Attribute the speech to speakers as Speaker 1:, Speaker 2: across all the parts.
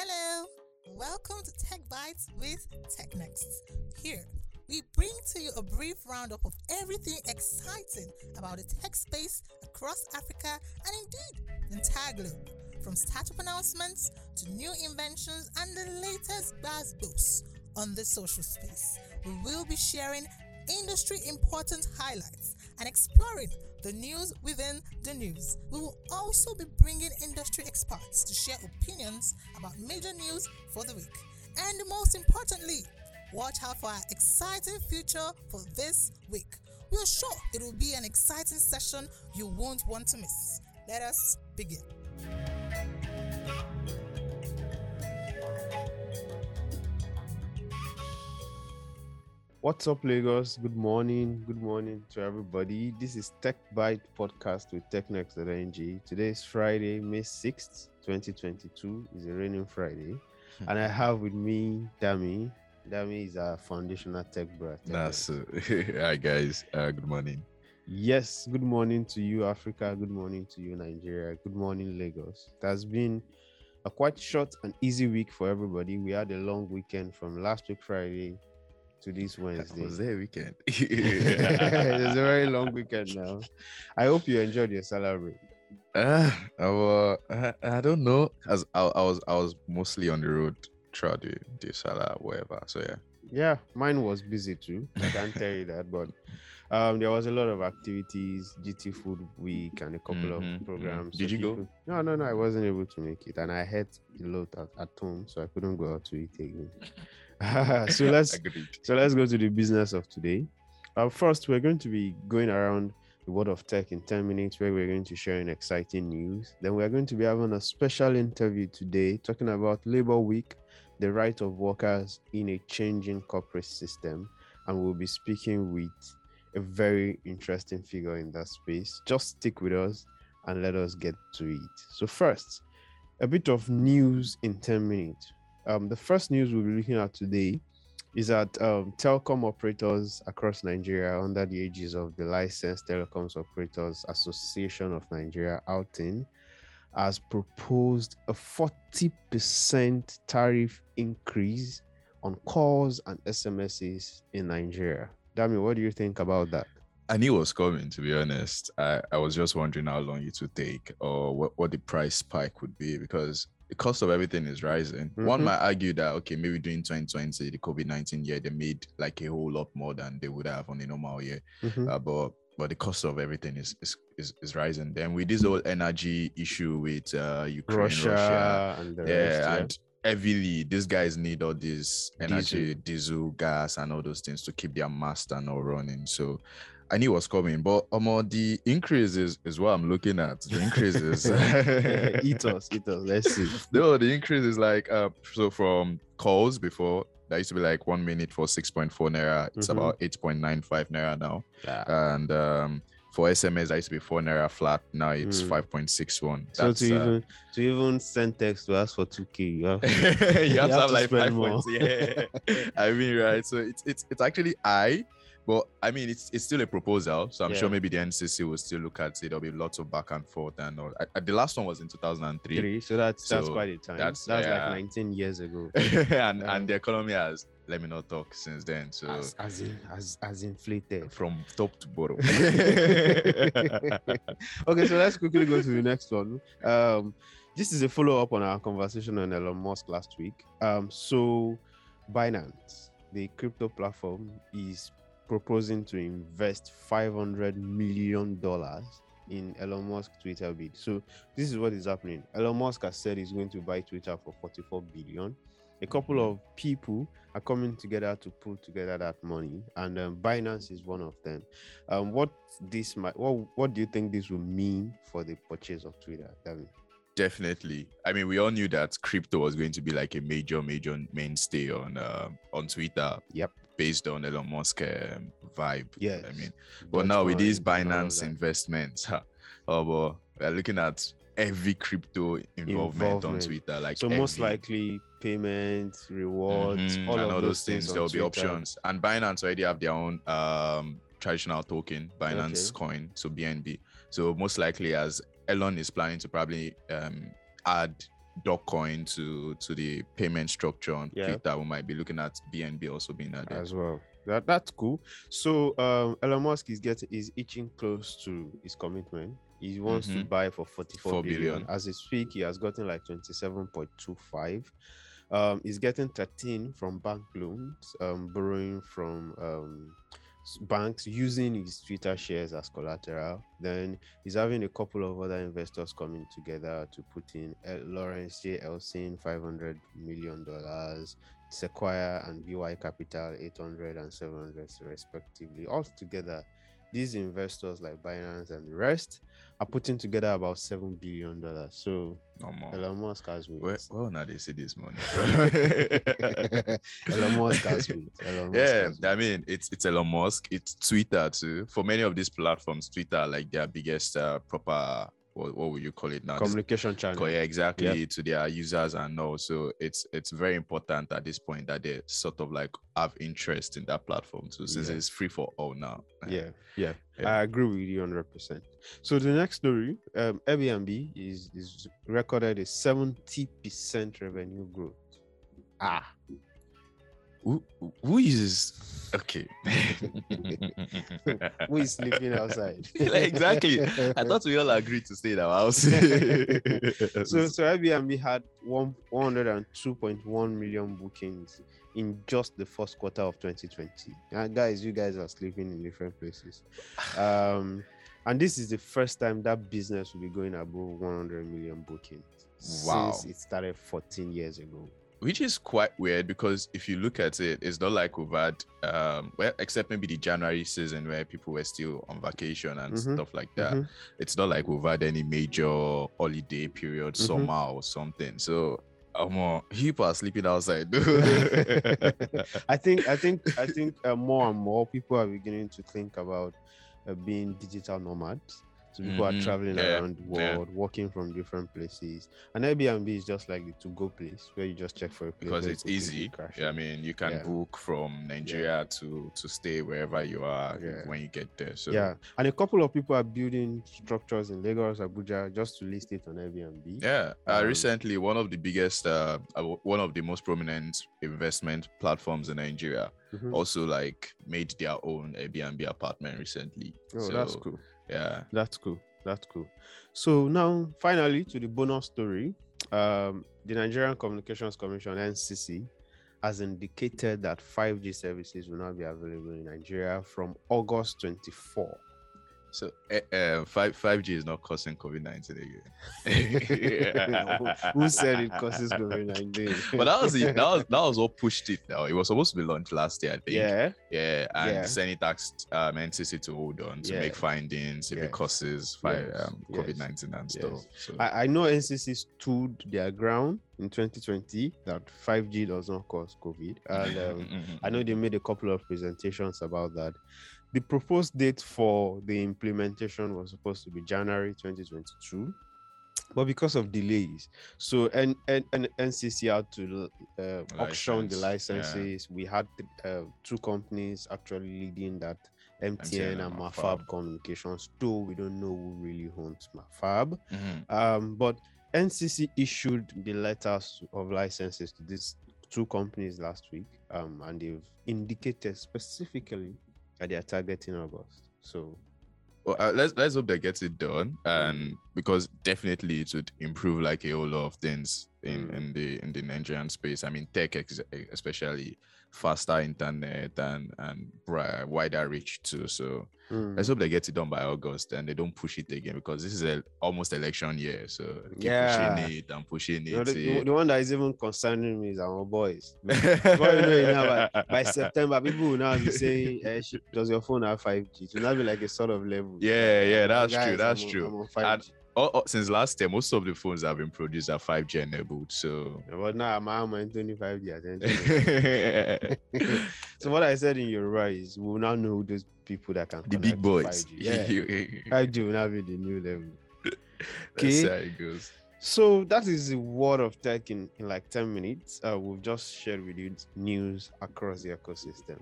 Speaker 1: Hello, welcome to Tech Bites with TechNext. Here, we bring to you a brief roundup of everything exciting about the tech space across Africa and indeed the entire globe. From startup announcements to new inventions and the latest buzz boosts on the social space. We will be sharing industry important highlights and exploring the news within the news. We will also be bringing industry experts to share opinions about major news for the week. And most importantly, watch out for our exciting future for this week. We are sure it will be an exciting session you won't want to miss. Let us begin.
Speaker 2: What's up, Lagos? Good morning. Good morning to everybody. This is Tech Byte podcast with TechNext.ng. Today is Friday, May 6th, 2022. It's a raining Friday. and I have with me Dami. Dami is our foundational tech brat.
Speaker 3: That's uh, hi guys. Uh, good morning.
Speaker 2: Yes, good morning to you, Africa. Good morning to you, Nigeria. Good morning, Lagos. It has been a quite short and easy week for everybody. We had a long weekend from last week Friday to this Wednesday.
Speaker 3: Was there a weekend?
Speaker 2: it's a very long weekend now. I hope you enjoyed your Sallah.
Speaker 3: Uh, I, uh, I, I don't know. As I, I was I was mostly on the road throughout the, the Salah, whatever. So yeah.
Speaker 2: Yeah, mine was busy too. I can't tell you that, but um, there was a lot of activities, GT Food Week, and a couple
Speaker 3: Mhm,
Speaker 2: of
Speaker 3: mhm.
Speaker 2: programs.
Speaker 3: Did
Speaker 2: So
Speaker 3: you go?
Speaker 2: No, no, no. I wasn't able to make it, and I had a lot at, at home, so I couldn't go out to eat again. so let's
Speaker 3: Agreed.
Speaker 2: So let's go to the business of today. Uh, first, we're going to be going around the world of tech in 10 minutes, where we're going to share an exciting news. Then we're going to be having a special interview today talking about Labor Week, the right of workers in a changing corporate system. And we'll be speaking with a very interesting figure in that space. Just stick with us and let us get to it. So, first, a bit of news in 10 minutes. Um, the first news we'll be looking at today is that um, telecom operators across Nigeria, under the aegis of the Licensed Telecoms Operators Association of Nigeria, ALTON, has proposed a 40% tariff increase on calls and SMSs in Nigeria. Dami, what do you think about that?
Speaker 3: I knew it was coming. To be honest, I, I was just wondering how long it would take or what, what the price spike would be because the cost of everything is rising. One
Speaker 2: Mhm.
Speaker 3: might argue that okay, maybe during 2020, the COVID 19 year, they made like a whole lot more than they would have on a normal year.
Speaker 2: Mhm.
Speaker 3: uh, but but the cost of everything is is, is, is rising. Then with this whole energy issue with uh, Ukraine,
Speaker 2: Russia,
Speaker 3: Russia,
Speaker 2: and
Speaker 3: yeah,
Speaker 2: rest.
Speaker 3: and heavily these guys need all this energy, diesel. gas, and all those things to keep their master not running. So. I knew it was coming, but um, the increases is, what I'm looking at. The increase is
Speaker 2: eat us, eat us. Let's see.
Speaker 3: no, the increase is like uh so from calls before that used to be like one minute for 6.4 naira, it's
Speaker 2: Mhm.
Speaker 3: about 8.95 naira now.
Speaker 2: Yeah.
Speaker 3: And um for SMS that used to be four naira flat, now it's
Speaker 2: Mm.
Speaker 3: 5.61.
Speaker 2: So
Speaker 3: That's,
Speaker 2: to
Speaker 3: uh,
Speaker 2: even to even send text to ask for 2k, you have
Speaker 3: you have to have like
Speaker 2: spend
Speaker 3: five
Speaker 2: more.
Speaker 3: Yeah. I mean, right. So it's it's it's actually high, but I mean it's it's still a proposal. So I'm sure maybe the NCC will still look at it. There'll be lots of back and forth and all. I, I- the last one was in 2003.
Speaker 2: three. So that's that's quite a time.
Speaker 3: that's-
Speaker 2: That's,
Speaker 3: yeah.
Speaker 2: like 19 years ago.
Speaker 3: and
Speaker 2: Yeah.
Speaker 3: and the economy has let me not talk since then. So
Speaker 2: As, as in as as inflated.
Speaker 3: from top to bottom.
Speaker 2: okay, so let's quickly go to the next one. Um, this is a follow up on our conversation on Elon Musk last week. Um, so Binance, the crypto platform, is proposing to invest 500 million dollars in Elon Musk Twitter bid. So this is what is happening. Elon Musk has said he's going to buy Twitter for 44 billion. A couple of people are coming together to put together that money, and um, Binance is one of them. Um, what this might, what what do you think this will mean for the purchase of Twitter? David?
Speaker 3: Definitely. I mean, we all knew that crypto was going to be like a major, major mainstay on uh, on Twitter.
Speaker 2: Yep.
Speaker 3: Based on Elon Musk um, vibe.
Speaker 2: Yeah,
Speaker 3: I mean, but now with these
Speaker 2: Dogecoin and all of
Speaker 3: Binance investments, huh, oh, we're looking at every crypto involvement, on Twitter. Like
Speaker 2: so most likely payments, rewards,
Speaker 3: Mhm,
Speaker 2: all
Speaker 3: and
Speaker 2: of
Speaker 3: all
Speaker 2: those
Speaker 3: things.
Speaker 2: on
Speaker 3: There will be options, and Binance already have their own um traditional token, Binance
Speaker 2: Okay.
Speaker 3: Coin, so BNB. So most likely, as Elon is planning to probably um add Dogecoin to to the payment structure on
Speaker 2: Yeah.
Speaker 3: Twitter. We might be looking at BNB also being added.
Speaker 2: as well. That that's cool. So um, Elon Musk is getting is itching close to his commitment. He wants to
Speaker 3: Mhm.
Speaker 2: buy for 44
Speaker 3: 4
Speaker 2: billion.
Speaker 3: billion.
Speaker 2: As he speak, he has gotten like 27.25. Um, he's getting 13 from bank loans, um, borrowing from um, banks using his Twitter shares as collateral. Then he's having a couple of other investors coming together to put in uh, Lawrence J. Ellison, 500 million dollars, Sequoia and Vy Capital 800 and 700 respectively. Altogether, these investors like Binance and the rest are putting together about seven billion dollars. So
Speaker 3: No more.
Speaker 2: Elon Musk has wins.
Speaker 3: Where, well, now they see this money.
Speaker 2: Elon Musk has wins. Elon Musk
Speaker 3: yeah,
Speaker 2: has
Speaker 3: I mean, it's it's Elon Musk, it's Twitter too. For many of these platforms, Twitter like their biggest uh, proper what, what would you call it now?
Speaker 2: Communication channel.
Speaker 3: Yeah, exactly to their users and all. So it's it's very important at this point that they sort of like have interest in that platform too, since
Speaker 2: Yeah.
Speaker 3: it's free for all now.
Speaker 2: Yeah, yeah,
Speaker 3: Yeah.
Speaker 2: I agree with you 100%. So the next story, um, Airbnb is, is recorded a 70% revenue growth.
Speaker 3: Ah. Who, who is okay?
Speaker 2: Who is sleeping outside?
Speaker 3: exactly. I thought we all agreed to stay in our house.
Speaker 2: so, so Airbnb had one 102.1 million bookings in just the first quarter of 2020. And guys, you guys are sleeping in different places. Um, and this is the first time that business will be going above 100 million bookings.
Speaker 3: Wow.
Speaker 2: Since it started 14 years ago.
Speaker 3: Which is quite weird because if you look at it, it's not like we've had, um, well, except maybe the January season where people were still on vacation and
Speaker 2: Mhm,
Speaker 3: stuff like that.
Speaker 2: Mhm.
Speaker 3: It's not like we've had any major holiday period,
Speaker 2: Mhm.
Speaker 3: summer or something. So, um, people are sleeping outside.
Speaker 2: I think I think I think uh, more and more people are beginning to think about uh, being digital nomads. So people
Speaker 3: Mhm,
Speaker 2: are traveling
Speaker 3: yeah,
Speaker 2: around the
Speaker 3: yeah.
Speaker 2: world, working from different places. And Airbnb is just like the to-go place where you just check for a place
Speaker 3: because it's
Speaker 2: you could quickly
Speaker 3: easy. Yeah, I mean, you can
Speaker 2: Yeah.
Speaker 3: book from Nigeria to to stay wherever you are
Speaker 2: Yeah.
Speaker 3: when you get there. So
Speaker 2: yeah, and a couple of people are building structures in Lagos, Abuja, just to list it on Airbnb.
Speaker 3: Yeah, uh,
Speaker 2: Um,
Speaker 3: recently one of the biggest, uh, uh, one of the most prominent investment platforms in Nigeria
Speaker 2: Mhm.
Speaker 3: also like made their own Airbnb apartment recently.
Speaker 2: Oh, that's cool.
Speaker 3: Yeah,
Speaker 2: That's cool. That's cool. So now, finally, to the bonus story. Um, the Nigerian Communications Commission (NCC) has indicated that 5G services will now be available in Nigeria from August 24.
Speaker 3: So uh, five five G is not causing COVID nineteen again.
Speaker 2: Who said it causes COVID-19?
Speaker 3: But that was it. That was that was what pushed it. Now it was supposed to be launched last year, I think.
Speaker 2: yeah,
Speaker 3: Yeah, and
Speaker 2: Yeah.
Speaker 3: Senate asked um, NCC to hold on to
Speaker 2: Yeah.
Speaker 3: make findings if
Speaker 2: Yes.
Speaker 3: it causes
Speaker 2: Yes.
Speaker 3: um, COVID nineteen and
Speaker 2: Yes.
Speaker 3: stuff. So
Speaker 2: I, I know NCC stood their ground in 2020 that 5G does not cause COVID, and um, I know they made a couple of presentations about that. The proposed date for the implementation was supposed to be January 2022, but because of delays, so and N- N- NCC had to uh, auction the
Speaker 3: License, yeah.
Speaker 2: licenses. We had uh, two companies actually leading that. MTN,
Speaker 3: MTN
Speaker 2: and
Speaker 3: and
Speaker 2: Mafab
Speaker 3: Mafab.
Speaker 2: Communications, though we don't know who really owns Mafab.
Speaker 3: Mhm.
Speaker 2: Um, but NCC issued the letters of licenses to these two companies last week, um, and they've indicated specifically that they are targeting August. So,
Speaker 3: Well, uh, let's let's hope they get it done, and because definitely it would improve like a whole lot of things in,
Speaker 2: Mm.
Speaker 3: in the in the Nigerian space. I mean, tech ex- especially faster internet and and wider reach too. So
Speaker 2: mm,
Speaker 3: let's hope they get it done by August and they don't push it again because this is a, almost election year. So keep
Speaker 2: Yeah.
Speaker 3: pushing it and pushing it.
Speaker 2: the, the one that is even concerning me is our boys. Before you know it now, by, by September, people will now be saying, eh, "Does your phone have 5G?" It will now be like a sort of level.
Speaker 3: Yeah, yeah,
Speaker 2: Like,
Speaker 3: that's true, that's
Speaker 2: I'm on-
Speaker 3: true.
Speaker 2: I'm on 5G.
Speaker 3: Oh, oh, since last year, most of the phones that have been produced are 5G enabled. So
Speaker 2: But now I'm I'm on 25G so what I said in Yoruba is we will now know those people that can
Speaker 3: the big boys.
Speaker 2: 5G. Yeah, 5G will now be the new level.
Speaker 3: That's
Speaker 2: Okay.
Speaker 3: how it goes.
Speaker 2: So that is the word of tech in, in like 10 minutes. Uh, we've just shared with you news across the ecosystem.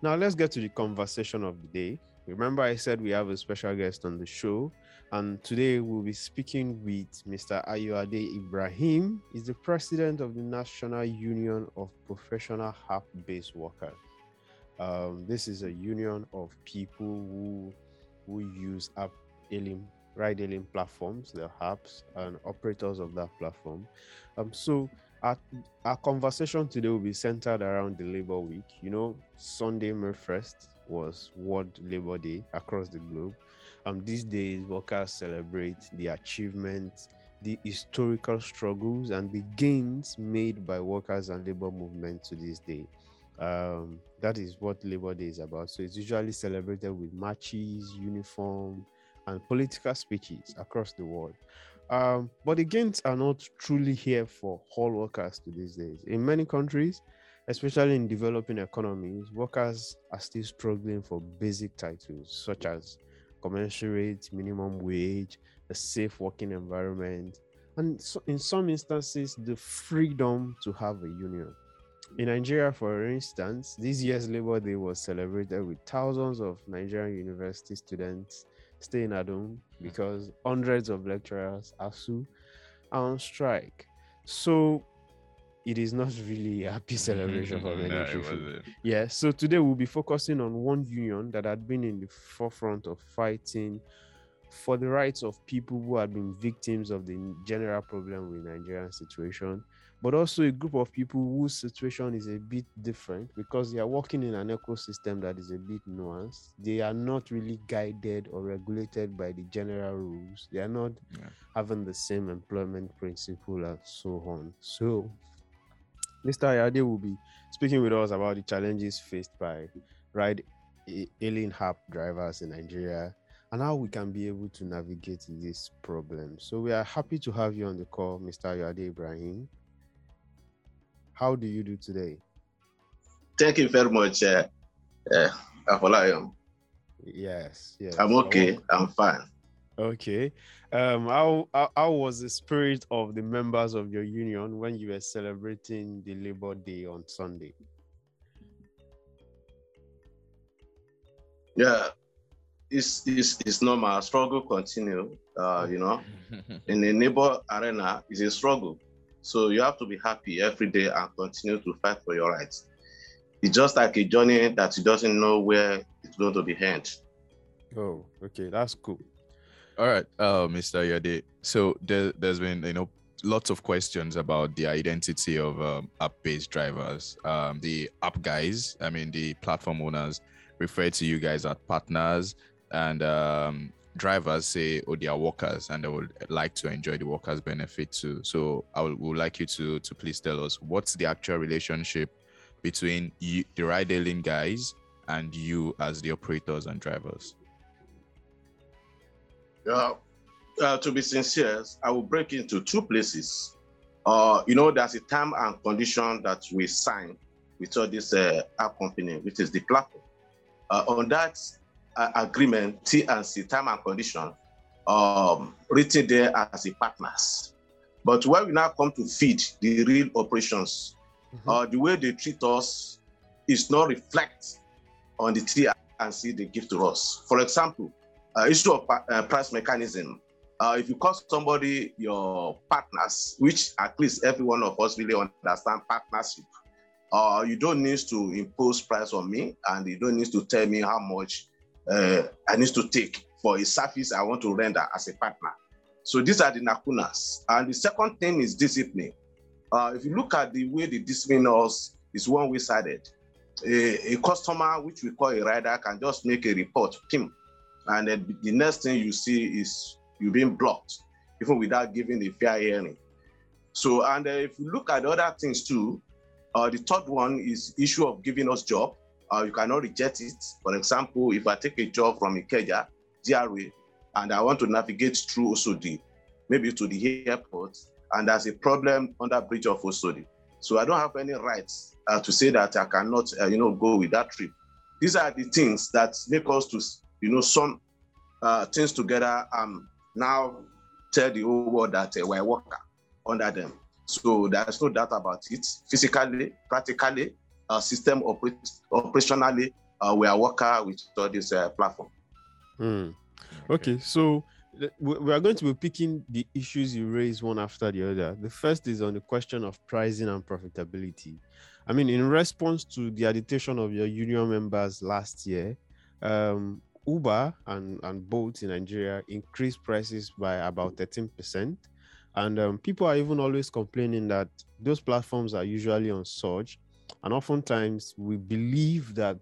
Speaker 2: Now let's get to the conversation of the day. Remember, I said we have a special guest on the show, and today we'll be speaking with Mr. Ayoade Ibrahim. He's the president of the National Union of Professional App-Based Workers. Um, this is a union of people who who use app ride hailing platforms, the apps, and operators of that platform. Um, so our, our conversation today will be centered around the Labor Week. You know, Sunday, May 1st was World Labor Day across the globe. Um, these days, workers celebrate the achievements, the historical struggles, and the gains made by workers and labor movement to this day. Um, that is what Labor Day is about. So it's usually celebrated with marches, uniform, and political speeches across the world. Um, but the gains are not truly here for all workers to these days. In many countries, especially in developing economies, workers are still struggling for basic titles such as commensurate minimum wage, a safe working environment, and so in some instances, the freedom to have a union. In Nigeria, for instance, this year's Labor Day was celebrated with thousands of Nigerian university students staying at home because hundreds of lecturers, are on strike. So it is not really a happy celebration for many people. Yeah. So today we'll be focusing on one union that had been in the forefront of fighting for the rights of people who had been victims of the general problem with Nigerian situation but also a group of people whose situation is a bit different because they are working in an ecosystem that is a bit nuanced. They are not really guided or regulated by the general rules. They are not yeah. having the same employment principle and so on. So, Mr. Ayoade will be speaking with us about the challenges faced by ride hailing app drivers in Nigeria and how we can be able to navigate this problem. So we are happy to have you on the call, Mr. Ayoade Ibrahim. How do you do today?
Speaker 4: Thank you very much, uh, uh, Afolayan.
Speaker 2: Yes, yes.
Speaker 4: I'm okay. Oh. I'm fine.
Speaker 2: Okay. Um, how, how, how was the spirit of the members of your union when you were celebrating the Labor Day on Sunday?
Speaker 4: Yeah, it's it's, it's normal. Struggle continue. Uh, you know, in the neighbor arena, it's a struggle. So you have to be happy every day and continue to fight for your rights. It's just like a journey that you doesn't know where it's going to be end.
Speaker 2: Oh, okay, that's cool.
Speaker 3: All right, uh, Mr. Ayoade. So there, has been, you know, lots of questions about the identity of um, app-based drivers. Um, the app guys, I mean, the platform owners refer to you guys as partners, and um, drivers say, oh, they are workers and they would like to enjoy the workers' benefit too. So I would, would like you to to please tell us what's the actual relationship between you, the ride hailing guys and you as the operators and drivers.
Speaker 4: Yeah, uh, to be sincere, I will break into two places. Uh, you know, there's a time and condition that we sign with all this uh, app company, which is the platform. Uh, on that uh, agreement, T and C, time and condition, um, written there as a partners. But when we now come to feed the real operations, mm-hmm. uh, the way they treat us is not reflect on the T and C they give to us. For example, uh, issue of uh, price mechanism. Uh, if you cost somebody your partners, which at least every one of us really understand partnership, uh, you don't need to impose price on me, and you don't need to tell me how much uh, I need to take for a service I want to render as a partner. So these are the lacunas. And the second thing is discipline. Uh, if you look at the way the discipline us, it's one-way sided. A, a, customer, which we call a rider, can just make a report him, and then the next thing you see is you being blocked, even without giving the fair hearing. So, and uh, if you look at other things too, uh, the third one is issue of giving us job uh, you cannot reject it. For example, if I take a job from Ikeja, GRA, and I want to navigate through Oshodi, maybe to the airport, and there's a problem on that bridge of Oshodi. So I don't have any rights uh, to say that I cannot, uh, you know, go with that trip. These are the things that make us to, you know, some uh, things together and now tell the whole world that uh, we're worker under them. So there's no doubt about it. Physically, practically, uh, system operate, operationally, uh, we are working with this uh, platform.
Speaker 2: Hmm. Okay, so we are going to be picking the issues you raise one after the other. The first is on the question of pricing and profitability. I mean, in response to the agitation of your union members last year, um, Uber and, and Bolt in Nigeria increased prices by about 13%. And um, people are even always complaining that those platforms are usually on surge. And oftentimes we believe that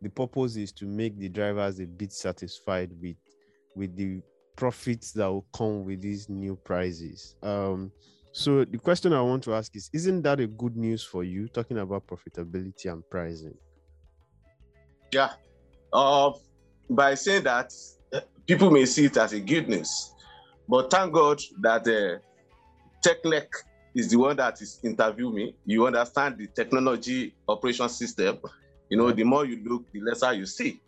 Speaker 2: the purpose is to make the drivers a bit satisfied with, with the profits that will come with these new prices. Um, so the question I want to ask is, isn't that a good news for you talking about profitability and pricing?
Speaker 4: Yeah. Uh, by saying that, uh, people may see it as a good news, but thank God that uh, TechNext is the one that is interviewing me. You understand the technology operation system. You know, the more you look, the lesser you see.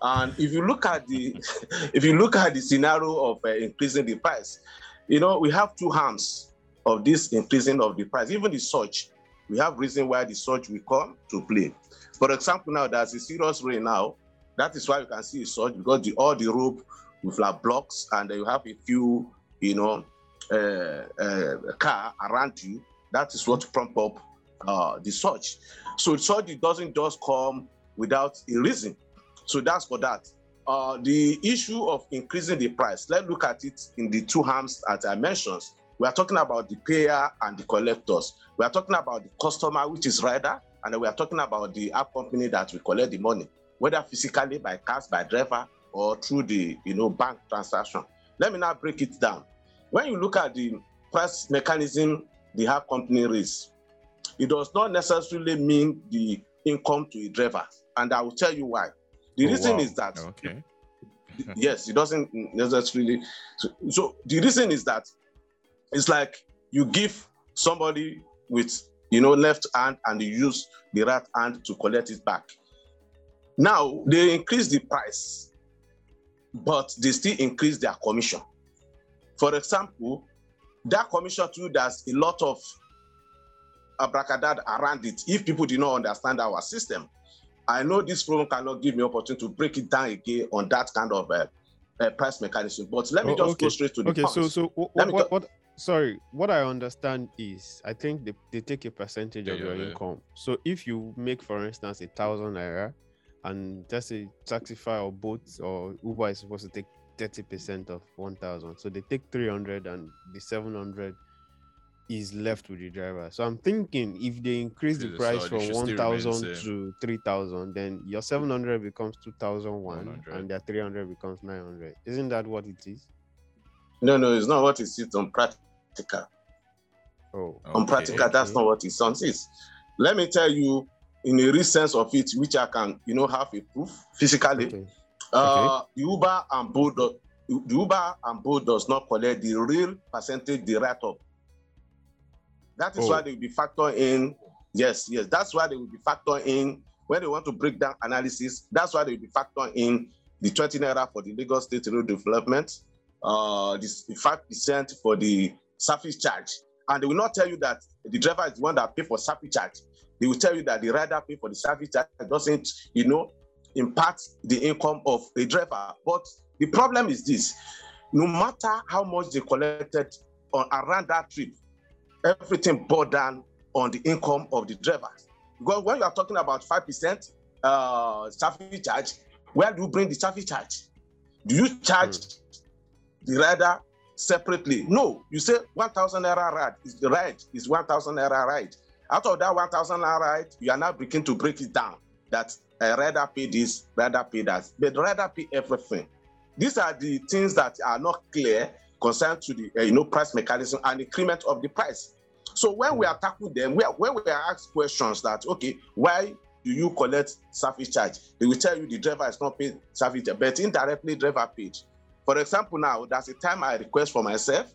Speaker 4: And if you look at the, if you look at the scenario of uh, increasing the price, you know, we have two harms of this increasing of the price. Even the surge, we have reason why the surge will come to play. For example, now there's a serious rain now. That is why you can see a surge because the, all the rope with like blocks and you have a few, you know, uh, uh, car around you. That is what prompt up uh, the surge. So the surge doesn't just come without a reason. So that's for that. Uh, the issue of increasing the price, let's look at it in the two arms that I mentioned. We are talking about the payer and the collectors. We are talking about the customer, which is rider, and we are talking about the app company that we collect the money, whether physically by cash, by driver, or through the you know bank transaction. Let me now break it down. When you look at the price mechanism the app company raise, it does not necessarily mean the income to a driver, and I will tell you why. The oh, reason wow. is that
Speaker 3: okay.
Speaker 4: yes, it doesn't necessarily. So, so the reason is that it's like you give somebody with you know left hand and you use the right hand to collect it back. Now they increase the price, but they still increase their commission. For example, that commission too does a lot of abracadabra around it if people do not understand our system. I know this program cannot give me opportunity to break it down again on that kind of uh, uh, price mechanism. But let me oh, just okay. go straight to the
Speaker 2: okay. Points. So, so what, what, what, Sorry, what I understand is I think they, they take a percentage yeah, of your yeah. income. So if you make, for instance, a thousand naira, and just a Taxify or Bolt or Uber is supposed to take thirty percent of one thousand, so they take three hundred, and the seven hundred is left with the driver. So I'm thinking if they increase the price from 1000 to 3000, then your 700 becomes 2001 and their 300 becomes 900. Isn't that what it is?
Speaker 4: No, no, it's not what it is on practical.
Speaker 2: Oh,
Speaker 4: okay. on practical, that's not what it sounds is. Let me tell you in a real sense of it, which I can, you know, have a proof physically. Okay. Uh, okay. The Uber and Bolt, the Uber and Bolt does not collect the real percentage they write up that is oh. why they will be factoring in. Yes, yes, that's why they will be factoring in when they want to break down analysis. That's why they will be factoring in the 20 naira for the Lagos State Road Development, uh, this 5% for the service charge. And they will not tell you that the driver is the one that pay for service charge. They will tell you that the rider pay for the service charge doesn't, you know, impact the income of a driver. But the problem is this: no matter how much they collected on around that trip, everything brought down on the income of the drivers. Because when you are talking about 5% uh, traffic charge, where do you bring the service charge? Do you charge mm. the rider separately? No, you say 1,000 naira ride is the ride is 1,000 naira ride. Out of that 1,000 naira ride, you are now beginning to break it down that a rider pay this, rather pay that, but rather pay everything. These are the things that are not clear concerned to the uh, you know price mechanism and increment of the price. So when we are tackling them, we are, when we are asked questions that okay, why do you collect service charge? They will tell you the driver is not paid service charge, but indirectly driver paid. For example, now that's a time I request for myself,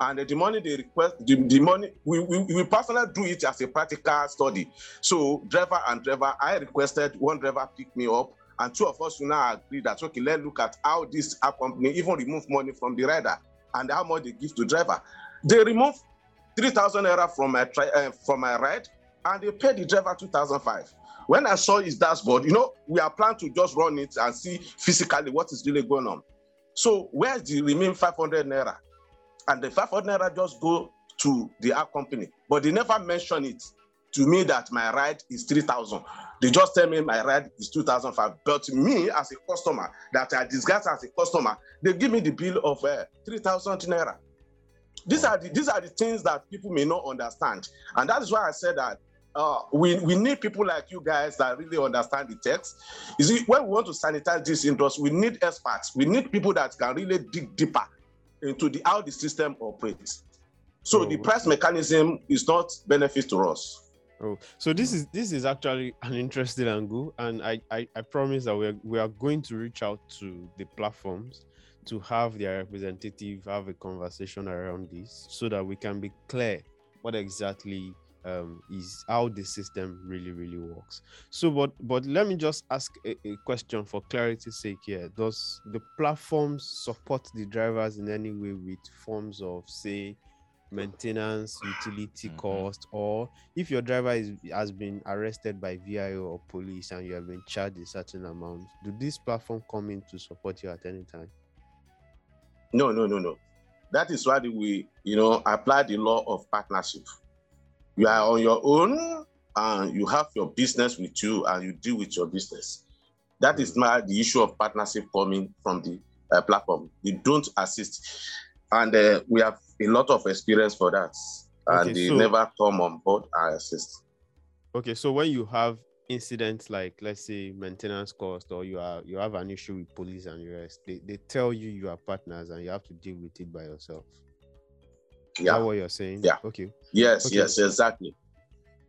Speaker 4: and the money they request, the, the money we, we, we personally do it as a practical study. So driver and driver, I requested one driver pick me up, and two of us now agree that okay, let's look at how this app company even remove money from the rider and how much they give to driver. They remove 3,000 naira from my tri- uh, from my ride and they pay the driver 2,005. when I saw his dashboard, you know, we are planning to just run it and see physically what is really going on. So where's the remaining 500 naira? And the 500 naira just go to the app company, but they never mention it to me that my ride is 3,000. They just tell me my ride is 2,005. But me as a customer, that I disguise as a customer, they give me the bill of uh, 3,000 naira. These are the these are the things that people may not understand, and that is why I said that uh, we, we need people like you guys that really understand the text. You see, when we want to sanitize this industry, we need experts. We need people that can really dig deeper into the how the system operates. So oh. the price mechanism is not benefit to us.
Speaker 2: Oh, so this is this is actually an interesting angle, and I I, I promise that we're we are going to reach out to the platforms to have their representative have a conversation around this, so that we can be clear what exactly um, is how the system really really works. So, but but let me just ask a, a question for clarity's sake here. Does the platforms support the drivers in any way with forms of say? maintenance, utility mm-hmm. cost, or if your driver is, has been arrested by VIO or police and you have been charged a certain amount, do this platform come in to support you at any time?
Speaker 4: No, no, no, no. That is why we, you know, apply the law of partnership. You are on your own and you have your business with you and you deal with your business. That is my the issue of partnership coming from the uh, platform. You don't assist and uh, we have a lot of experience for that and okay, they so, never come on board and assist
Speaker 2: okay so when you have incidents like let's say maintenance cost or you are you have an issue with police and the rest they, they tell you you are partners and you have to deal with it by yourself yeah. what you're saying?
Speaker 4: Yeah.
Speaker 2: Okay.
Speaker 4: Yes
Speaker 2: okay.
Speaker 4: yes exactly.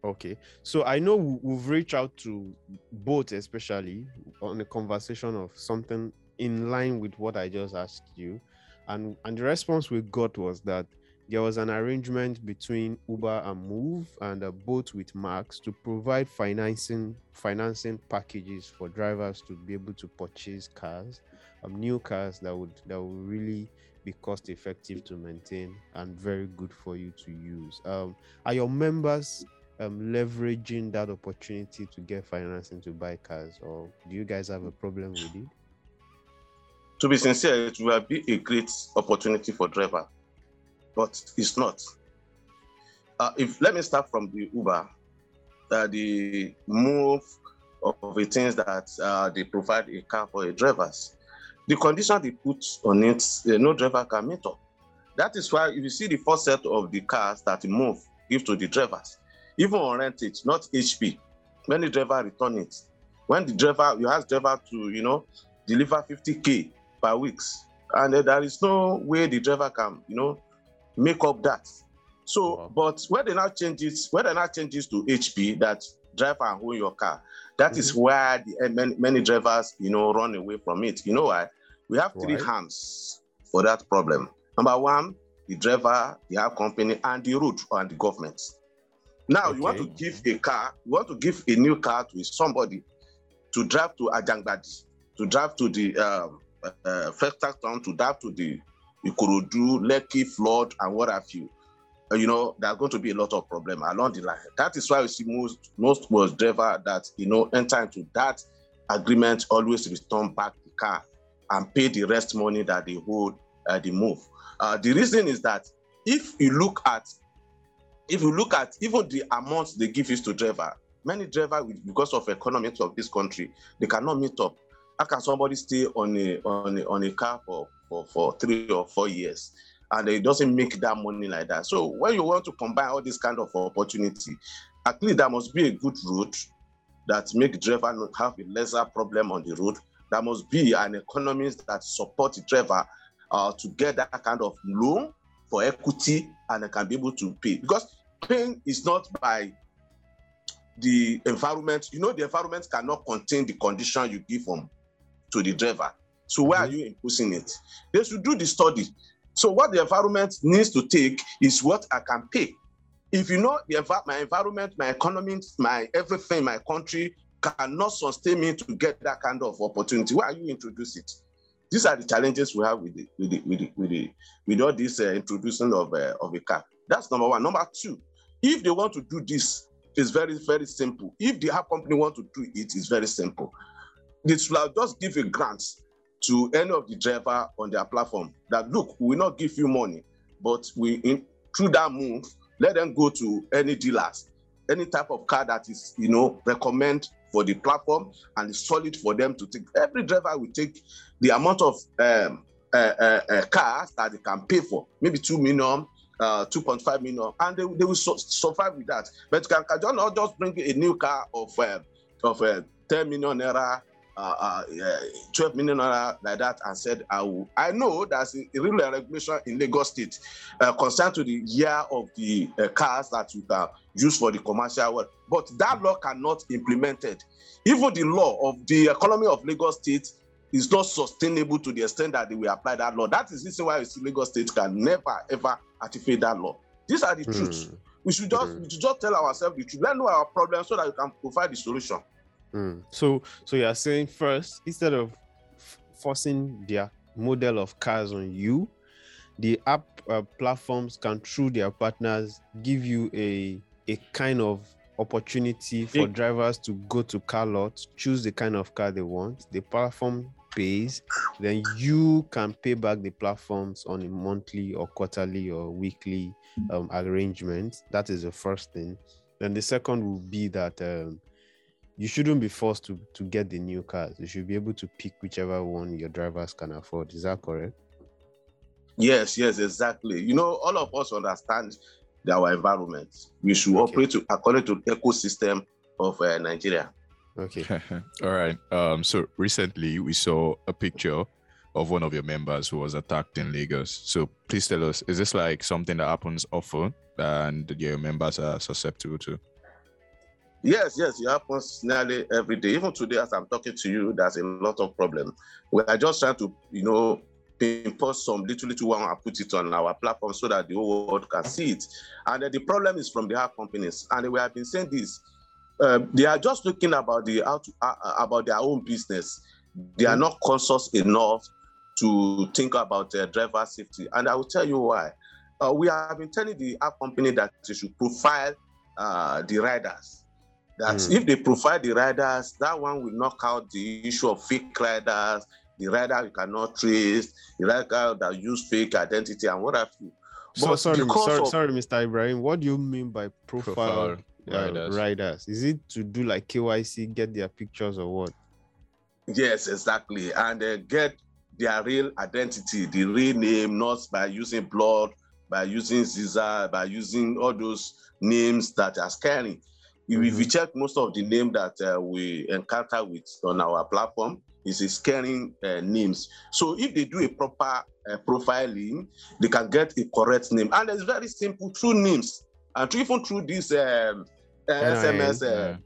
Speaker 2: Okay. So i know we've reached out to Bolt especially on the conversation of something in line with what i just asked you. And and the response we got was that there was an arrangement between Uber and Moove and uh, Bolt with Max to provide financing financing packages for drivers to be able to purchase cars, um, new cars that would that would really be cost effective to maintain and very good for you to use. Um, are your members um, leveraging that opportunity to get financing to buy cars, or do you guys have a problem with it?
Speaker 4: to be sincere, it will be a great opportunity for driver, but it's not. Uh, if let me start from the Uber, uh, the move of the things that uh, they provide a car for the drivers, the condition they put on it, uh, no driver can meet up. That is why if you see the first set of the cars that Moove give to the drivers, even on rented, not HP, many driver return it. When the driver, you ask driver to, you know, deliver 50k per weeks, and uh, there is no way the driver can, you know, make up that. So, wow. but when they now change it, when they now change it to HP, that driver and own your car, that mm-hmm. is where the, uh, many, many, drivers, you know, run away from it. You know why? We have three right. hands for that problem. Number one, the driver, the air company, and the road and the government. Now okay. you want to give a car, you want to give a new car to somebody to drive to Ajangbadi, to drive to the um, uh, first town to drive to the Ikorodu, Lekki flood, and what have you. Uh, you know, there's going to be a lot of problem along the line. That is why we see most most was driver that you know enter into that agreement always return back the car and pay the rest money that they hold uh, the Moove. Uh, the reason is that if you look at if you look at even the amounts they give is to driver, many driver because of economics of this country, they cannot meet up how can somebody stay on a on a, on a car for, for, for three or four years and it doesn't make that money like that? So when you want to combine all this kind of opportunity, at least there must be a good route that make driver have a lesser problem on the road. There must be an economy that support the driver uh, to get that kind of loan for equity and can be able to pay. Because paying is not by the environment. You know, the environment cannot contain the condition you give them to the driver. So why mm-hmm. are you imposing it? They should do the study. So what the environment needs to take is what I can pay. If you know the my environment, my economy, my everything, my country cannot sustain me to get that kind of opportunity, why are you introduce it? These are the challenges we have with the, with the, with the, with, the, with all this uh, introduction of uh, of a car. That's number one. Number two, if they want to do this it's very, very simple. If the app company want to do it, it's very simple. They should just give a grant to any of the driver on their platform that look, we will not give you money, but we in, through that move, let them go to any dealers, any type of car that is, you know, recommend for the platform and it's solid for them to take. Every driver will take the amount of um, uh, uh, uh, cars that they can pay for, maybe two million, uh, 2.5 million, and they, they will su- survive with that. But can, can not just bring a new car of uh, of uh, 10 million naira, uh, uh, 12 million naira like that, and said, I will. I know there's a, real regulation in Lagos State uh, concerned to the year of the uh, cars that you can use for the commercial world, but that law cannot implemented. Even the law of the economy of Lagos State is not sustainable to the extent that they will apply that law. That is the reason why Lagos State can never ever activate that law. These are the mm. truths. We should just mm. we should just tell ourselves the truth. Let know our problem so that we can provide the solution.
Speaker 2: Mm. So so you are saying first, instead of f- forcing their model of cars on you, the app uh, platforms can through their partners give you a a kind of opportunity for it, drivers to go to car lots, choose the kind of car they want. The platform pays, then you can pay back the platforms on a monthly or quarterly or weekly um, arrangement. That is the first thing. Then the second will be that um, you shouldn't be forced to to get the new cars. You should be able to pick whichever one your drivers can afford. Is that correct?
Speaker 4: Yes, yes, exactly. You know, all of us understand our environment. We should okay. operate to, according to the ecosystem of uh, Nigeria.
Speaker 2: Okay.
Speaker 3: All right. Um, so recently we saw a picture of one of your members who was attacked in Lagos. So please tell us, is this like something that happens often and your members are susceptible to?
Speaker 4: Yes, yes, it happens nearly every day. Even today, as I'm talking to you, there's a lot of problem. We are just trying to, you know, import some little little one and put it on our platform so that the whole world can see it. And uh, the problem is from the app companies, and we have been saying this uh, they are just looking about the uh, uh, about their own business. They are not conscious enough to think about their driver safety. And I will tell you why. Uh, we have been telling the app company that they should profile uh, the riders. That mm. if they profile the riders, that one will knock out the issue of fake riders, the rider you cannot trace, the rider that use fake identity and what have you.
Speaker 2: So sorry, sorry, of, sorry, Mr. Ibrahim. What do you mean by profile? profile riders. Uh, riders. Is it to do like KYC, get their pictures or what?
Speaker 4: Yes, exactly, and uh, get their real identity, the real name, not by using blood, by using Caesar, by using all those names that are scary. Mm-hmm. If you check most of the name that uh, we encounter with on our platform, is a scaring uh, names. So if they do a proper uh, profiling, they can get a correct name, and it's very simple through names and even through this um, uh, SMS, uh,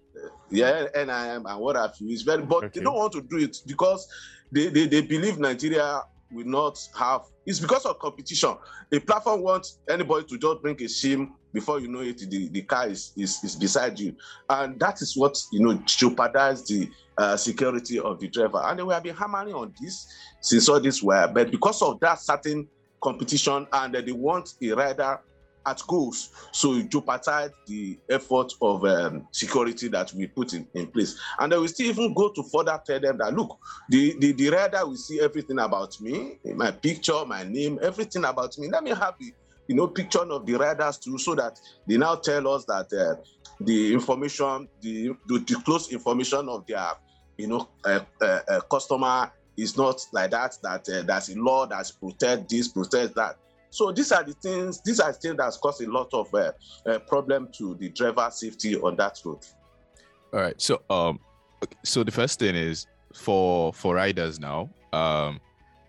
Speaker 4: yeah. yeah, NIN and what have you. It's very, but okay. they don't want to do it because they, they, they believe Nigeria will not have. It's because of competition. A platform wants anybody to just bring a SIM before you know it, the, the car is, is, is beside you, and that is what you know jeopardize the uh, security of the driver. And we have been hammering on this since all this were, but because of that certain competition, and uh, they want a rider at goals. So it jeopardize the effort of um, security that we put in, in place. And then we still even go to further tell them that look, the, the, the rider will see everything about me, my picture, my name, everything about me. Let me have the you know picture of the riders too, so that they now tell us that uh, the information, the, the, the close information of their you know uh, uh, uh customer is not like that. That uh, that's a law that protect this, protect that. So these are the things, these are things that's caused a lot of uh, uh, problem to the driver safety on that road.
Speaker 3: All right. So um, so the first thing is for for riders now. Um,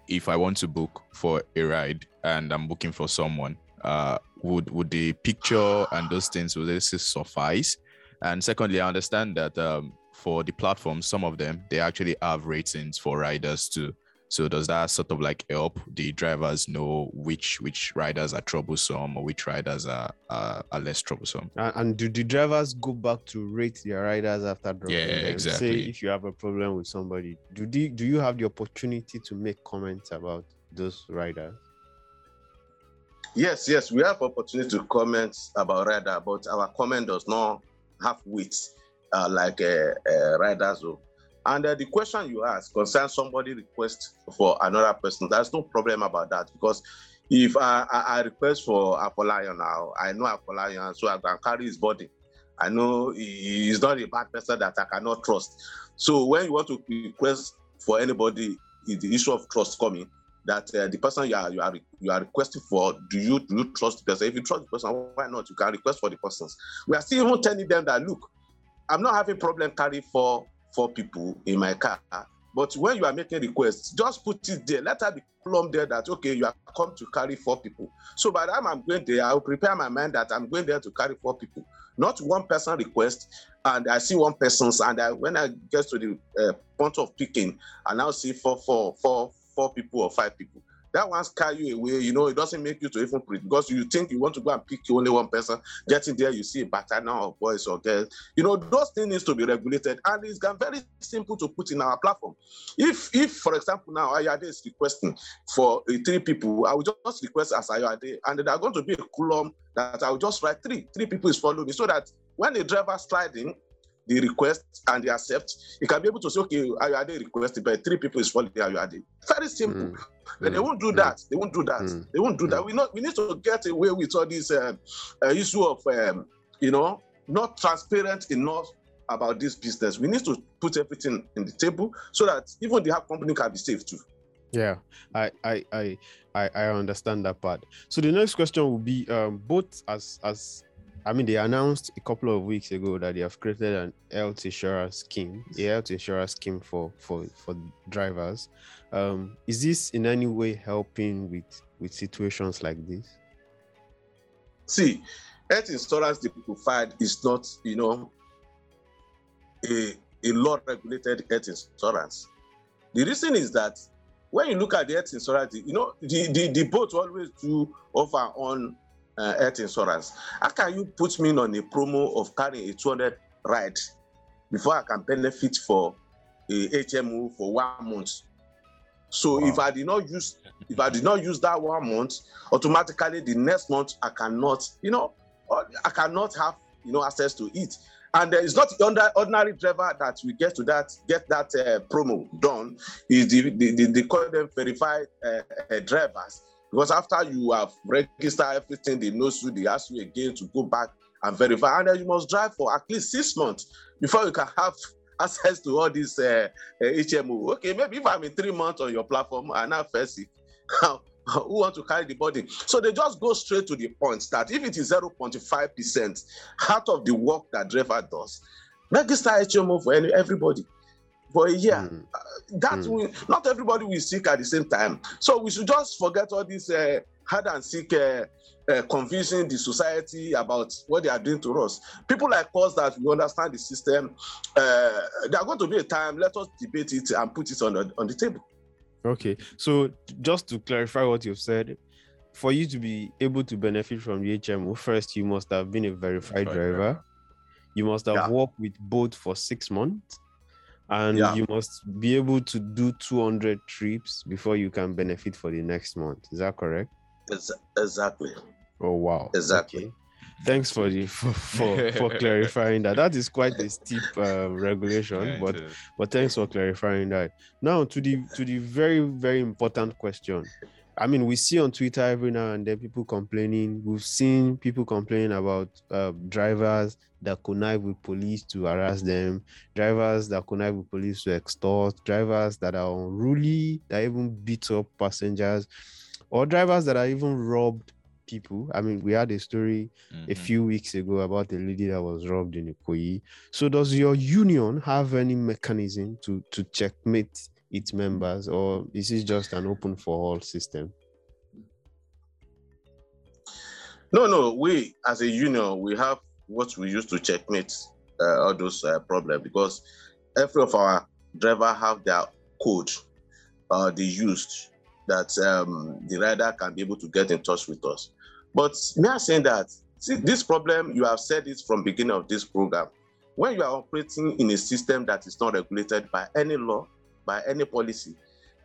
Speaker 3: if I want to book for a ride and I'm booking for someone, uh, would would the picture and those things would this suffice? And secondly, I understand that um, for the platforms, some of them they actually have ratings for riders too. So does that sort of like help the drivers know which which riders are troublesome or which riders are are, are less troublesome?
Speaker 2: And, do the drivers go back to rate their riders after dropping
Speaker 3: yeah,
Speaker 2: them?
Speaker 3: exactly.
Speaker 2: Say if you have a problem with somebody, do the, do you have the opportunity to make comments about those riders?
Speaker 4: Yes, yes, we have opportunity to comment about rider, but our comment does not have weight uh, like uh, uh, riders. Or, and uh, the question you ask concerns somebody request for another person. There's no problem about that because if I, I, I request for Afolayan now, I know Afolayan, so I can carry his body. I know he is not a bad person that I cannot trust. So when you want to request for anybody, the issue of trust coming, that uh, the person you are you are you are requesting for, do you do you trust the person? If you trust the person, why not? You can request for the persons. We are still even telling them that look, I'm not having problem carry four four people in my car. But when you are making requests, just put it there. Let her be plumb there that okay, you are come to carry four people. So by the time I'm going there, I'll prepare my mind that I'm going there to carry four people, not one person request. And I see one person's, and I, when I get to the uh, point of picking, I now see four, four, four, four people or five people that one scare you away. You know, it doesn't make you to even because you think you want to go and pick only one person. Getting there, you see a battalion of boys or girls. You know, those things needs to be regulated, and it's very simple to put in our platform. If, if for example, now Ayoade is requesting for uh, three people, I will just request as Ayoade, and there are going to be a column that I will just write three. Three people is following me, so that when the driver sliding, the request and they accept, you can be able to say, okay, Ayoade requested, but three people is following Ayoade. Very simple. Mm. But mm. they won't do mm. that. They won't do that. Mm. They won't do that. Mm. We not we need to get away with all this uh, uh, issue of um, you know not transparent enough about this business. We need to put everything in the table so that even the company can be safe too.
Speaker 2: Yeah, I I I I understand that part. So the next question will be um, Bolt as as I mean, they announced a couple of weeks ago that they have created an health insurance scheme, a health insurance scheme for for for drivers. Um, is this in any way helping with with situations like this?
Speaker 4: See, health insurance they provide is not, you know, a a law regulated health insurance. The reason is that when you look at the health insurance, you know, the the, the Bolt always do offer on uh, health insurance. How can you put me on a promo of carrying a 200 ride before I can benefit for a HMO for one month? So wow. if I did not use if I did not use that one month, automatically the next month I cannot, you know, I cannot have you know access to it. And uh, it's not the ordinary driver that we get to that get that uh, promo done. Is the, the, the, they call them verified uh, uh drivers because after you have registered everything, they know you, they ask you again to go back and verify. And then you must drive for at least six months before you can have access to all this uh, uh, HMO. Okay, maybe if I'm in three months on your platform and I'm first who want to carry the body. So they just go straight to the point that if it is 0.5% out of the work that driver does, register HMO for everybody for a year. Mm. Uh, that mm. will not everybody will seek at the same time. So we should just forget all this uh, hide and seek uh, uh, convincing the society about what they are doing to us. People like us that we understand the system, uh, there are going to be a time. Let us debate it and put it on the, on the table.
Speaker 2: Okay, so just to clarify what you've said, for you to be able to benefit from the HMO, first you must have been a verified driver. You must have yeah. worked with Bolt for six months and yeah. you must be able to do 200 trips before you can benefit for the next month. Is that correct?
Speaker 4: Exactly.
Speaker 2: Oh wow.
Speaker 4: Exactly. Okay.
Speaker 2: thanks for the for, for, for clarifying that. That is quite a steep uh, regulation but but thanks for clarifying that. Now to the to the very very important question I mean, we see on Twitter every now and then people complaining. We've seen people complaining about uh, drivers that connive with police to harass them, drivers that connive with police to extort, drivers that are unruly, that even beat up passengers, or drivers that are even robbed people. I mean, we had a story mm-hmm. a few weeks ago about a lady that was robbed in Ikoyi. So, does your union have any mechanism to to checkmate its members, or is this just an open for all system?
Speaker 4: No, no. We as a union, we have what we use to checkmate uh, all those uh, problems because every of our driver have their code uh, they used that um, the rider can be able to get in touch with us. But me I saying that see, this problem you have said it from beginning of this program. When you are operating in a system that is not regulated by any law, by any policy,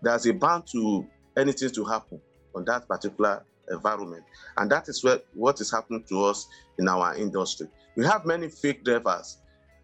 Speaker 4: there's a bound to anything to happen on that particular environment. And that is what, what is happening to us in our industry. We have many fake drivers.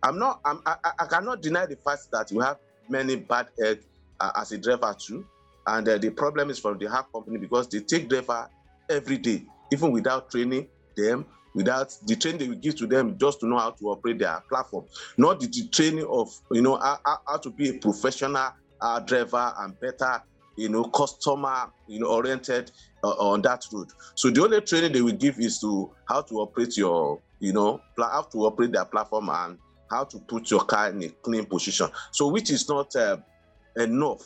Speaker 4: I'm not, I'm, I, I cannot deny the fact that we have many bad eggs uh, as a driver too. And uh, the problem is from the hard company because they take driver every day, even without training them, without the training they will give to them just to know how to operate their platform, not the, the training of you know how, how to be a professional uh, driver and better you know customer you know oriented uh, on that road. So the only training they will give is to how to operate your you know how to operate their platform and how to put your car in a clean position. So which is not uh, enough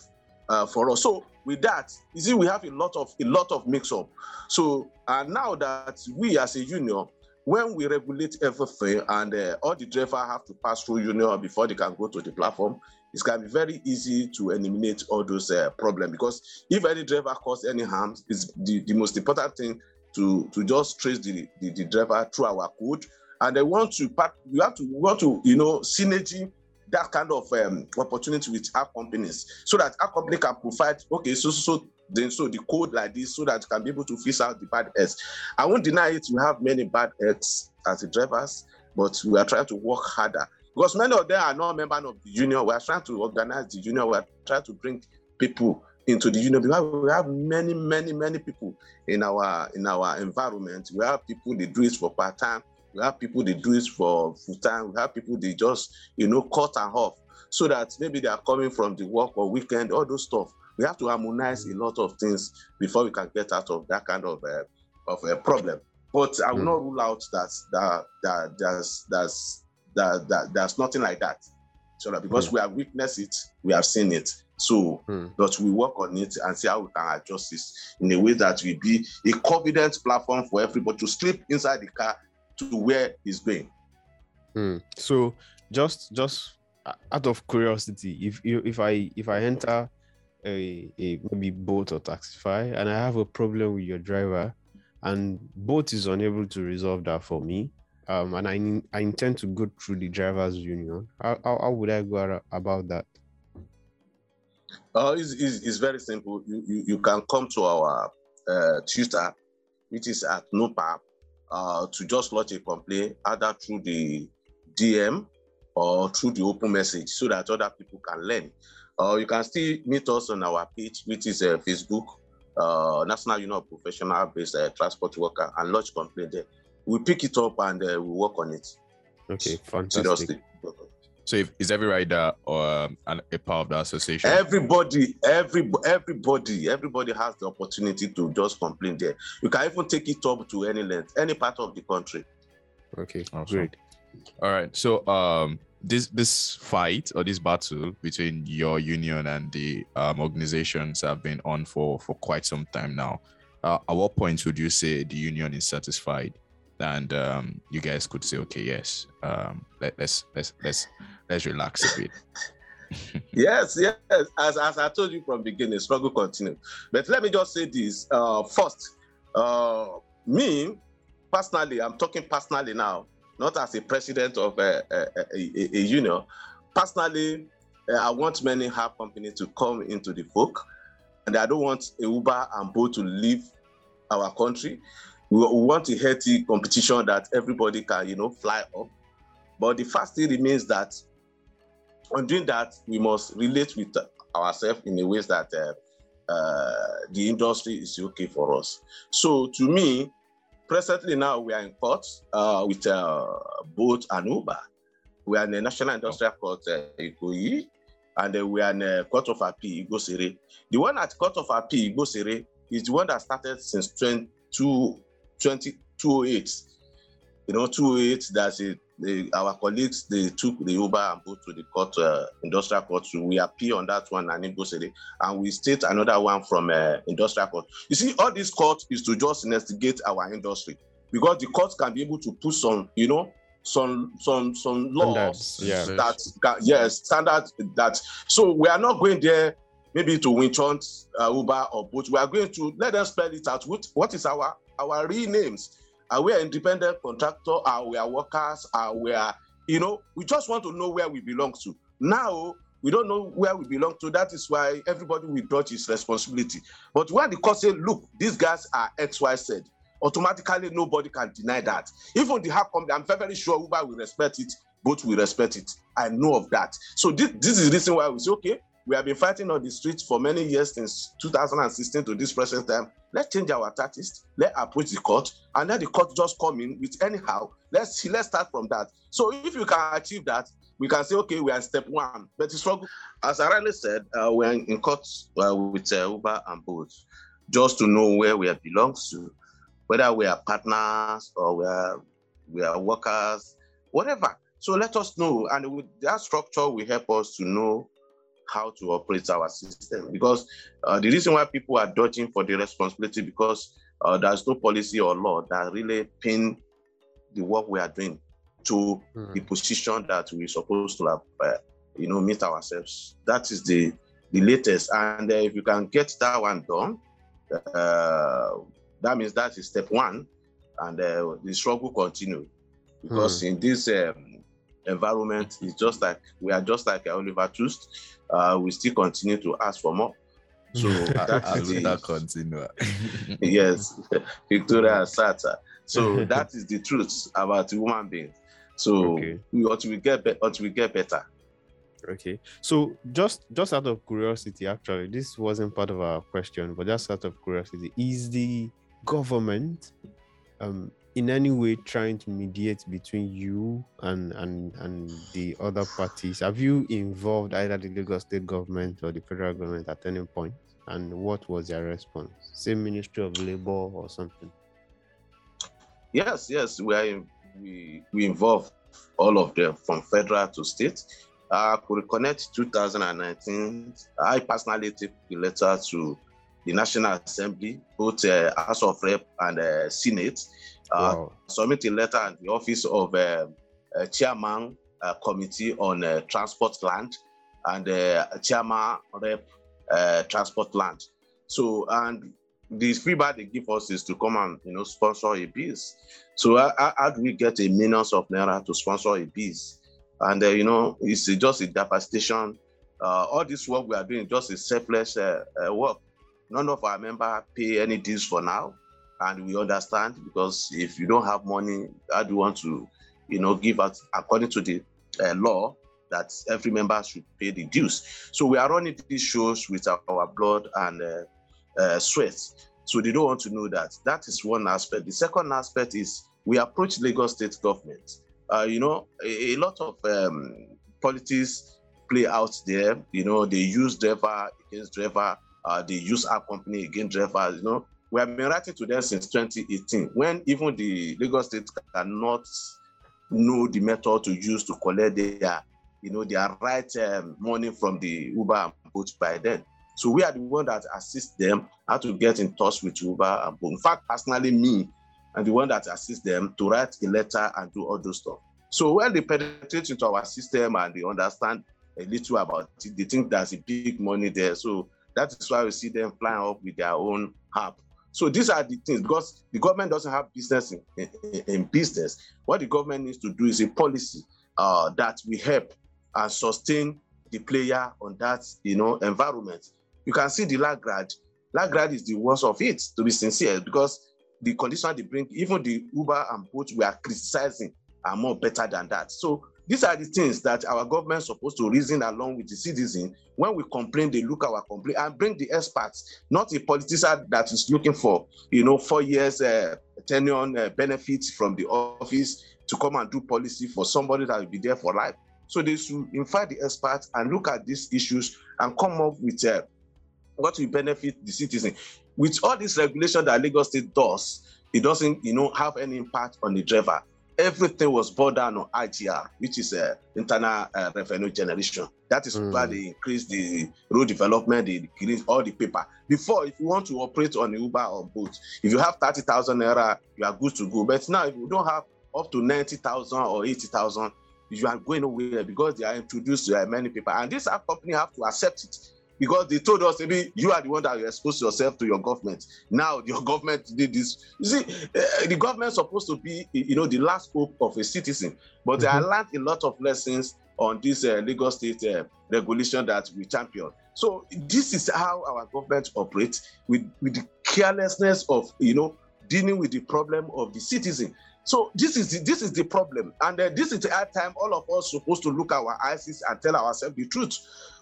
Speaker 4: uh, for us. So with that, you see, we have a lot of a lot of mix-up. So and now that we as a union, when we regulate everything and uh, all the driver have to pass through union before they can go to the platform, going to be very easy to eliminate all those uh, problems because if any driver cause any harm, it's the, the most important thing to, to just trace the, the, the driver through our code. And they want to part, we have to want to, you know, synergy that kind of um, opportunity with our companies so that our company can provide, okay, so, so, then so the code like this so that you can be able to fix out the bad eggs. I won't deny it, we have many bad eggs as drivers, but we are trying to work harder because many of them are not members of the union. We are trying to organize the union. We are trying to bring people into the union because we have many, many, many people in our in our environment. We have people they do it for part time. We have people they do it for full time. We have people they just you know cut and off so that maybe they are coming from the work or weekend, all those stuff. We have to harmonize a lot of things before we can get out of that kind of uh, of a problem. But I will mm. not rule out that that that there's there's that, that there's nothing like that. So that because mm. we have witnessed it, we have seen it. So, mm. but we work on it and see how we can adjust this in a way that will be a confident platform for everybody to sleep inside the car to where he's going.
Speaker 2: Mm. So, just just out of curiosity, if if I if I enter a, a maybe Bolt or Taxify and I have a problem with your driver, and Bolt is unable to resolve that for me, um, and I I intend to go through the drivers union, how, how, how would I go about that?
Speaker 4: Uh, it's, it's, it's very simple. You, you, you can come to our uh, Twitter, which is at NOPAP, uh, to just lodge a complaint either through the DM or through the open message so that other people can learn. Uh, you can still meet us on our page, which is uh, Facebook, uh, National Union of Professional Based uh, Transport Worker, and lodge complaint there. We pick it up and uh, we work on it.
Speaker 2: Okay, fantastic. Seriously.
Speaker 3: So, if, is every rider or um, a part of the association?
Speaker 4: Everybody, every everybody, everybody has the opportunity to just complain there. You can even take it up to any length, any part of the country.
Speaker 2: Okay, awesome. great.
Speaker 3: All right. So, um, this this fight or this battle between your union and the um, organizations have been on for for quite some time now. Uh, at what point would you say the union is satisfied, and um, you guys could say, okay, yes, um, let, let's let's let's let's relax a bit.
Speaker 4: yes, yes. As, as I told you from beginning, struggle continue. But let me just say this uh, first. Uh, me personally, I'm talking personally now not as a president of a, a, a, a union. Personally, uh, I want many hard companies to come into the folk, and I don't want Uber and Bolt to leave our country. We, we want a healthy competition that everybody can, you know, fly up. But the first thing remains that on doing that, we must relate with ourselves in a way that uh, uh, the industry is okay for us. So to me, presently now we are in court uh, with uh, Bolt and Uber. We are in the National Industrial Court, uh, Ikoyi, and uh, we are in the Court of Appeal, Igbosere. The one at Court of Appeal, Igbosere, is the one that started since 20, 2008. You know, 2008, that's it our colleagues they took the Uber and Bolt to the court, uh, industrial court. So we appeal on that one and negotiate, and we state another one from uh, industrial court. You see, all this court is to just investigate our industry because the court can be able to put some, you know, some some some laws
Speaker 2: yeah.
Speaker 4: that can, yes standard that. So we are not going there maybe to win uh, Uber or Bolt. We are going to let them spell it out. What, what is our our real names? Are we independent contractor? Are we workers? Are we, you know, we just want to know where we belong to. Now, We don't know where we belong to. That is why everybody will dodge his responsibility. But when the court say, look, these guys are X, Y, Z, automatically nobody can deny that. Even the company, I'm very, very sure Uber will respect it, Bolt will respect it. I know of that. So this, this is the reason why we say, okay, we have been fighting on the streets for many years since 2016 to this present time. Let's change our tactics. Let's approach the court, and let the court just come in with anyhow. Let's let's start from that. So if you can achieve that, we can say, okay, we are step one. But the struggle, as I rightly said, uh, we're in court uh, with uh, Uber and Bolt, just to know where we belong to, whether we are partners or we are we are workers, whatever. So let us know, and with that structure will help us to know how to operate our system. Because uh, the reason why people are dodging for the responsibility because uh, there's no policy or law that really pin the work we are doing to mm. the position that we're supposed to have, uh, you know, meet ourselves. That is the the latest. And uh, if you can get that one done, uh, that means that is step one, and uh, the struggle continue. Because mm. in this um, environment, it's just like we are just like Oliver Twist. Uh, we still continue to ask for more. So
Speaker 3: that is the, continue.
Speaker 4: yes, Victoria Sata. So that is the truth about human beings. So okay. we ought to get be- ought to get better.
Speaker 2: Okay. So just just out of curiosity, actually, this wasn't part of our question, but just out of curiosity, is the government um in any way trying to mediate between you and and and the other parties? Have you involved either the Lagos state government or the federal government at any point? And what was their response? Same Ministry of Labor or something?
Speaker 4: Yes, yes, we are we we involve all of them from federal to state. Uh, could connect 2019. I personally took the letter to the National Assembly, both uh, House of Rep and uh, Senate, uh, wow. submit a letter at the office of uh, uh, Chairman uh, Committee on uh, Transport Land and uh, Chairman Rep Transport Land. So, and the feedback they give us is to come and you know sponsor a piece. So how, do we get a millions of naira to sponsor a piece? And uh, you know it's just a devastation. Uh, all this work we are doing just a selfless work. None of our members pay any dues for now, and we understand because if you don't have money, how do you want to, you know, give out according to the uh, law that every member should pay the dues. So we are running these shows with our, our blood and uh, uh, sweat. So they don't want to know that. That is one aspect. The second aspect is we approach Lagos state government. Uh, you know, a, a lot of um, politics play out there. You know, they use driver against driver. Uh, they use our company against driver. You know, we have been writing to them since 2018, when even the Lagos state cannot know the method to use to collect their, you know, their right um, money from the Uber and Bolt by then. So we are the one that assist them how to get in touch with Uber and Bolt. In fact, personally, me, I'm the one that assist them to write a letter and do all those stuff. So when they penetrate into our system and they understand a little about it, they think there's a big money there. So that is why we see them flying up with their own app. So these are the things because the government doesn't have business in, in, in business. What the government needs to do is a policy uh, that will help and sustain the player on that you know environment you can see the LagRide. LagRide is the worst of it, to be sincere, because the condition they bring, even the Uber and Bolt we are criticizing are more better than that. So these are the things that our government supposed to reason along with the citizen. When we complain, they look our complaint and bring the experts, not a politician that is looking for, you know, four years uh, tenure uh, benefits from the office to come and do policy for somebody that will be there for life. So they should invite the experts and look at these issues and come up with uh, what will benefit the citizen. With all this regulation that Lagos State does, it doesn't, you know, have any impact on the driver. Everything was brought down on IGR, which is uh, internal uh, revenue generation. That is mm. why they increase the road development, they increase all the paper. Before, if you want to operate on Uber or Bolt, if you have 30,000 naira, you are good to go. But now, if you don't have up to 90,000 or 80,000, you are going nowhere because they are introduced to many people. And this company have to accept it because they told us maybe you are the one that exposed yourself to your government. Now your government did this. You see, uh, the government is supposed to be, you know, the last hope of a citizen, but mm-hmm. I learned a lot of lessons on this uh, Lagos State uh, regulation that we champion. So this is how our government operates with, with the carelessness of you know dealing with the problem of the citizen. So this is the, this is the problem, and uh, this is the time all of us supposed to look our eyes and tell ourselves the truth.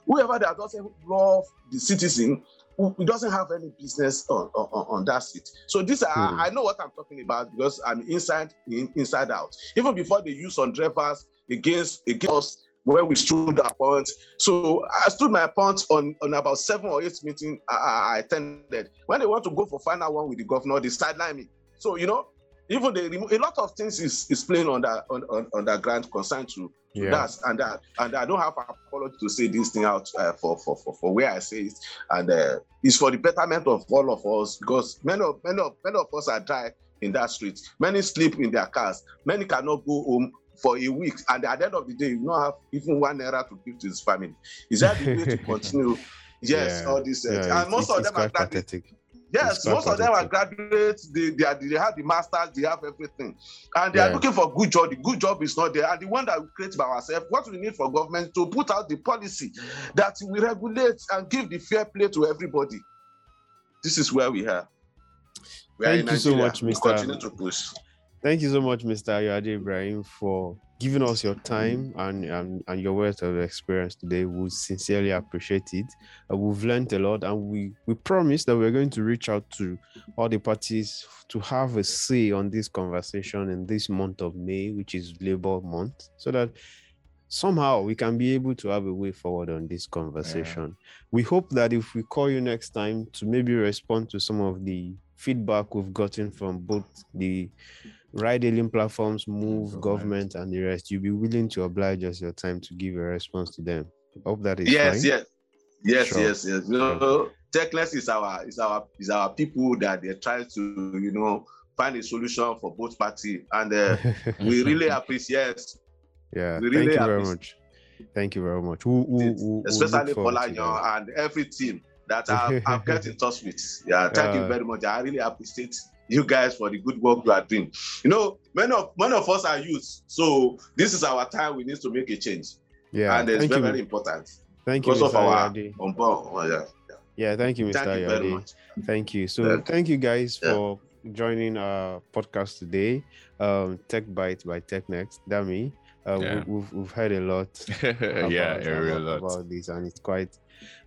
Speaker 4: Whoever that doesn't love the citizen, who doesn't have any business on, on, on that seat. So this. I, hmm. I, know what I'm talking about because I'm inside in, inside out. Even before they use on drivers against against us where we stood our point. So I stood my point on, on about seven or eight meetings I, I, attended. When they want to go for final one with the governor, they sideline me. So you know, even they remove a lot of things is, is playing on that on, on, on that grant concerned to, to yeah. that and that and I don't have an apology to say this thing out uh, for, for, for for where I say it and uh, it's for the betterment of all of us because many of many of many of us are dry in that street. Many sleep in their cars. Many cannot go home for a week, and at the end of the day, you don't have even one naira to give to his family. Is that the way to continue? Yes, yeah. all this, uh, yeah, and most of them are pathetic. Yes, most of them are graduates. They, they, are, they have the masters, they have everything. And they yeah. are looking for good job. The good job is not there. And the one that we create by ourselves, what we need for government to put out the policy that we regulate and give the fair play to everybody. This is where we are.
Speaker 2: We Thank are you so much, Mr. Continue to push. Thank you so much, Mr. Ayoade Ibrahim, for giving us your time and, and, and your words of experience today. We sincerely appreciate it. Uh, we've learned a lot, and we, we promise that we're going to reach out to all the parties to have a say on this conversation in this month of May, which is Labor Month, so that somehow we can be able to have a way forward on this conversation. Yeah. We hope that if we call you next time to maybe respond to some of the feedback we've gotten from both the ride hailing platforms, Moove, government, and the rest, you'll be willing to oblige us your time to give a response to them. Hope that is
Speaker 4: yes,
Speaker 2: fine.
Speaker 4: yes, yes, sure. yes, yes. You know, TechNext is our is our is our people that they're trying to you know find a solution for both parties, and uh, we really appreciate.
Speaker 2: Yeah, we really thank you very much. Thank you very much. We'll,
Speaker 4: we'll, especially we'll Polanyo and every team that I've, I've get in touch with. Yeah, thank uh, you very much. I really appreciate you guys for the good work you are doing. You know, many of many of us are youth, so this is our time. We need to make a change. Yeah, and it's very, very important.
Speaker 2: Thank you, because Mr. of our
Speaker 4: on. Oh, yeah,
Speaker 2: yeah, yeah. Thank you, Mr. Thank you very much. Thank you. So, yeah. thank you guys yeah. for joining our podcast today. Um, Tech Bite by TechNext. Dami. Uh, yeah. we, have we've heard a lot.
Speaker 3: about, yeah, a real lot
Speaker 2: about this, and it's quite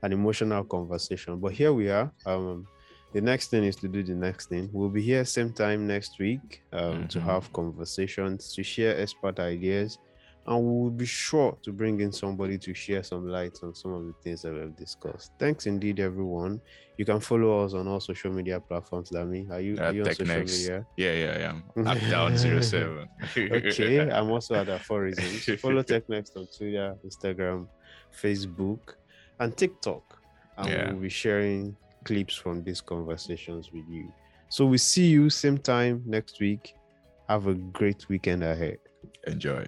Speaker 2: an emotional conversation. But here we are. Um, the next thing is to do the next thing. We'll be here same time next week um, mm-hmm. to have conversations, to share expert ideas, and we will be sure to bring in somebody to share some light on some of the things that we've discussed. Thanks indeed, everyone. You can follow us on all social media platforms. Dami, are you, uh, are you on social next. media?
Speaker 3: Yeah, yeah, yeah. I'm down zero seven.
Speaker 2: okay, I'm also at Aphorisms. Follow TechNext on Twitter, Instagram, Facebook, and TikTok. And yeah. we'll be sharing clips from these conversations with you. So we see you same time next week. Have a great weekend ahead.
Speaker 3: Enjoy.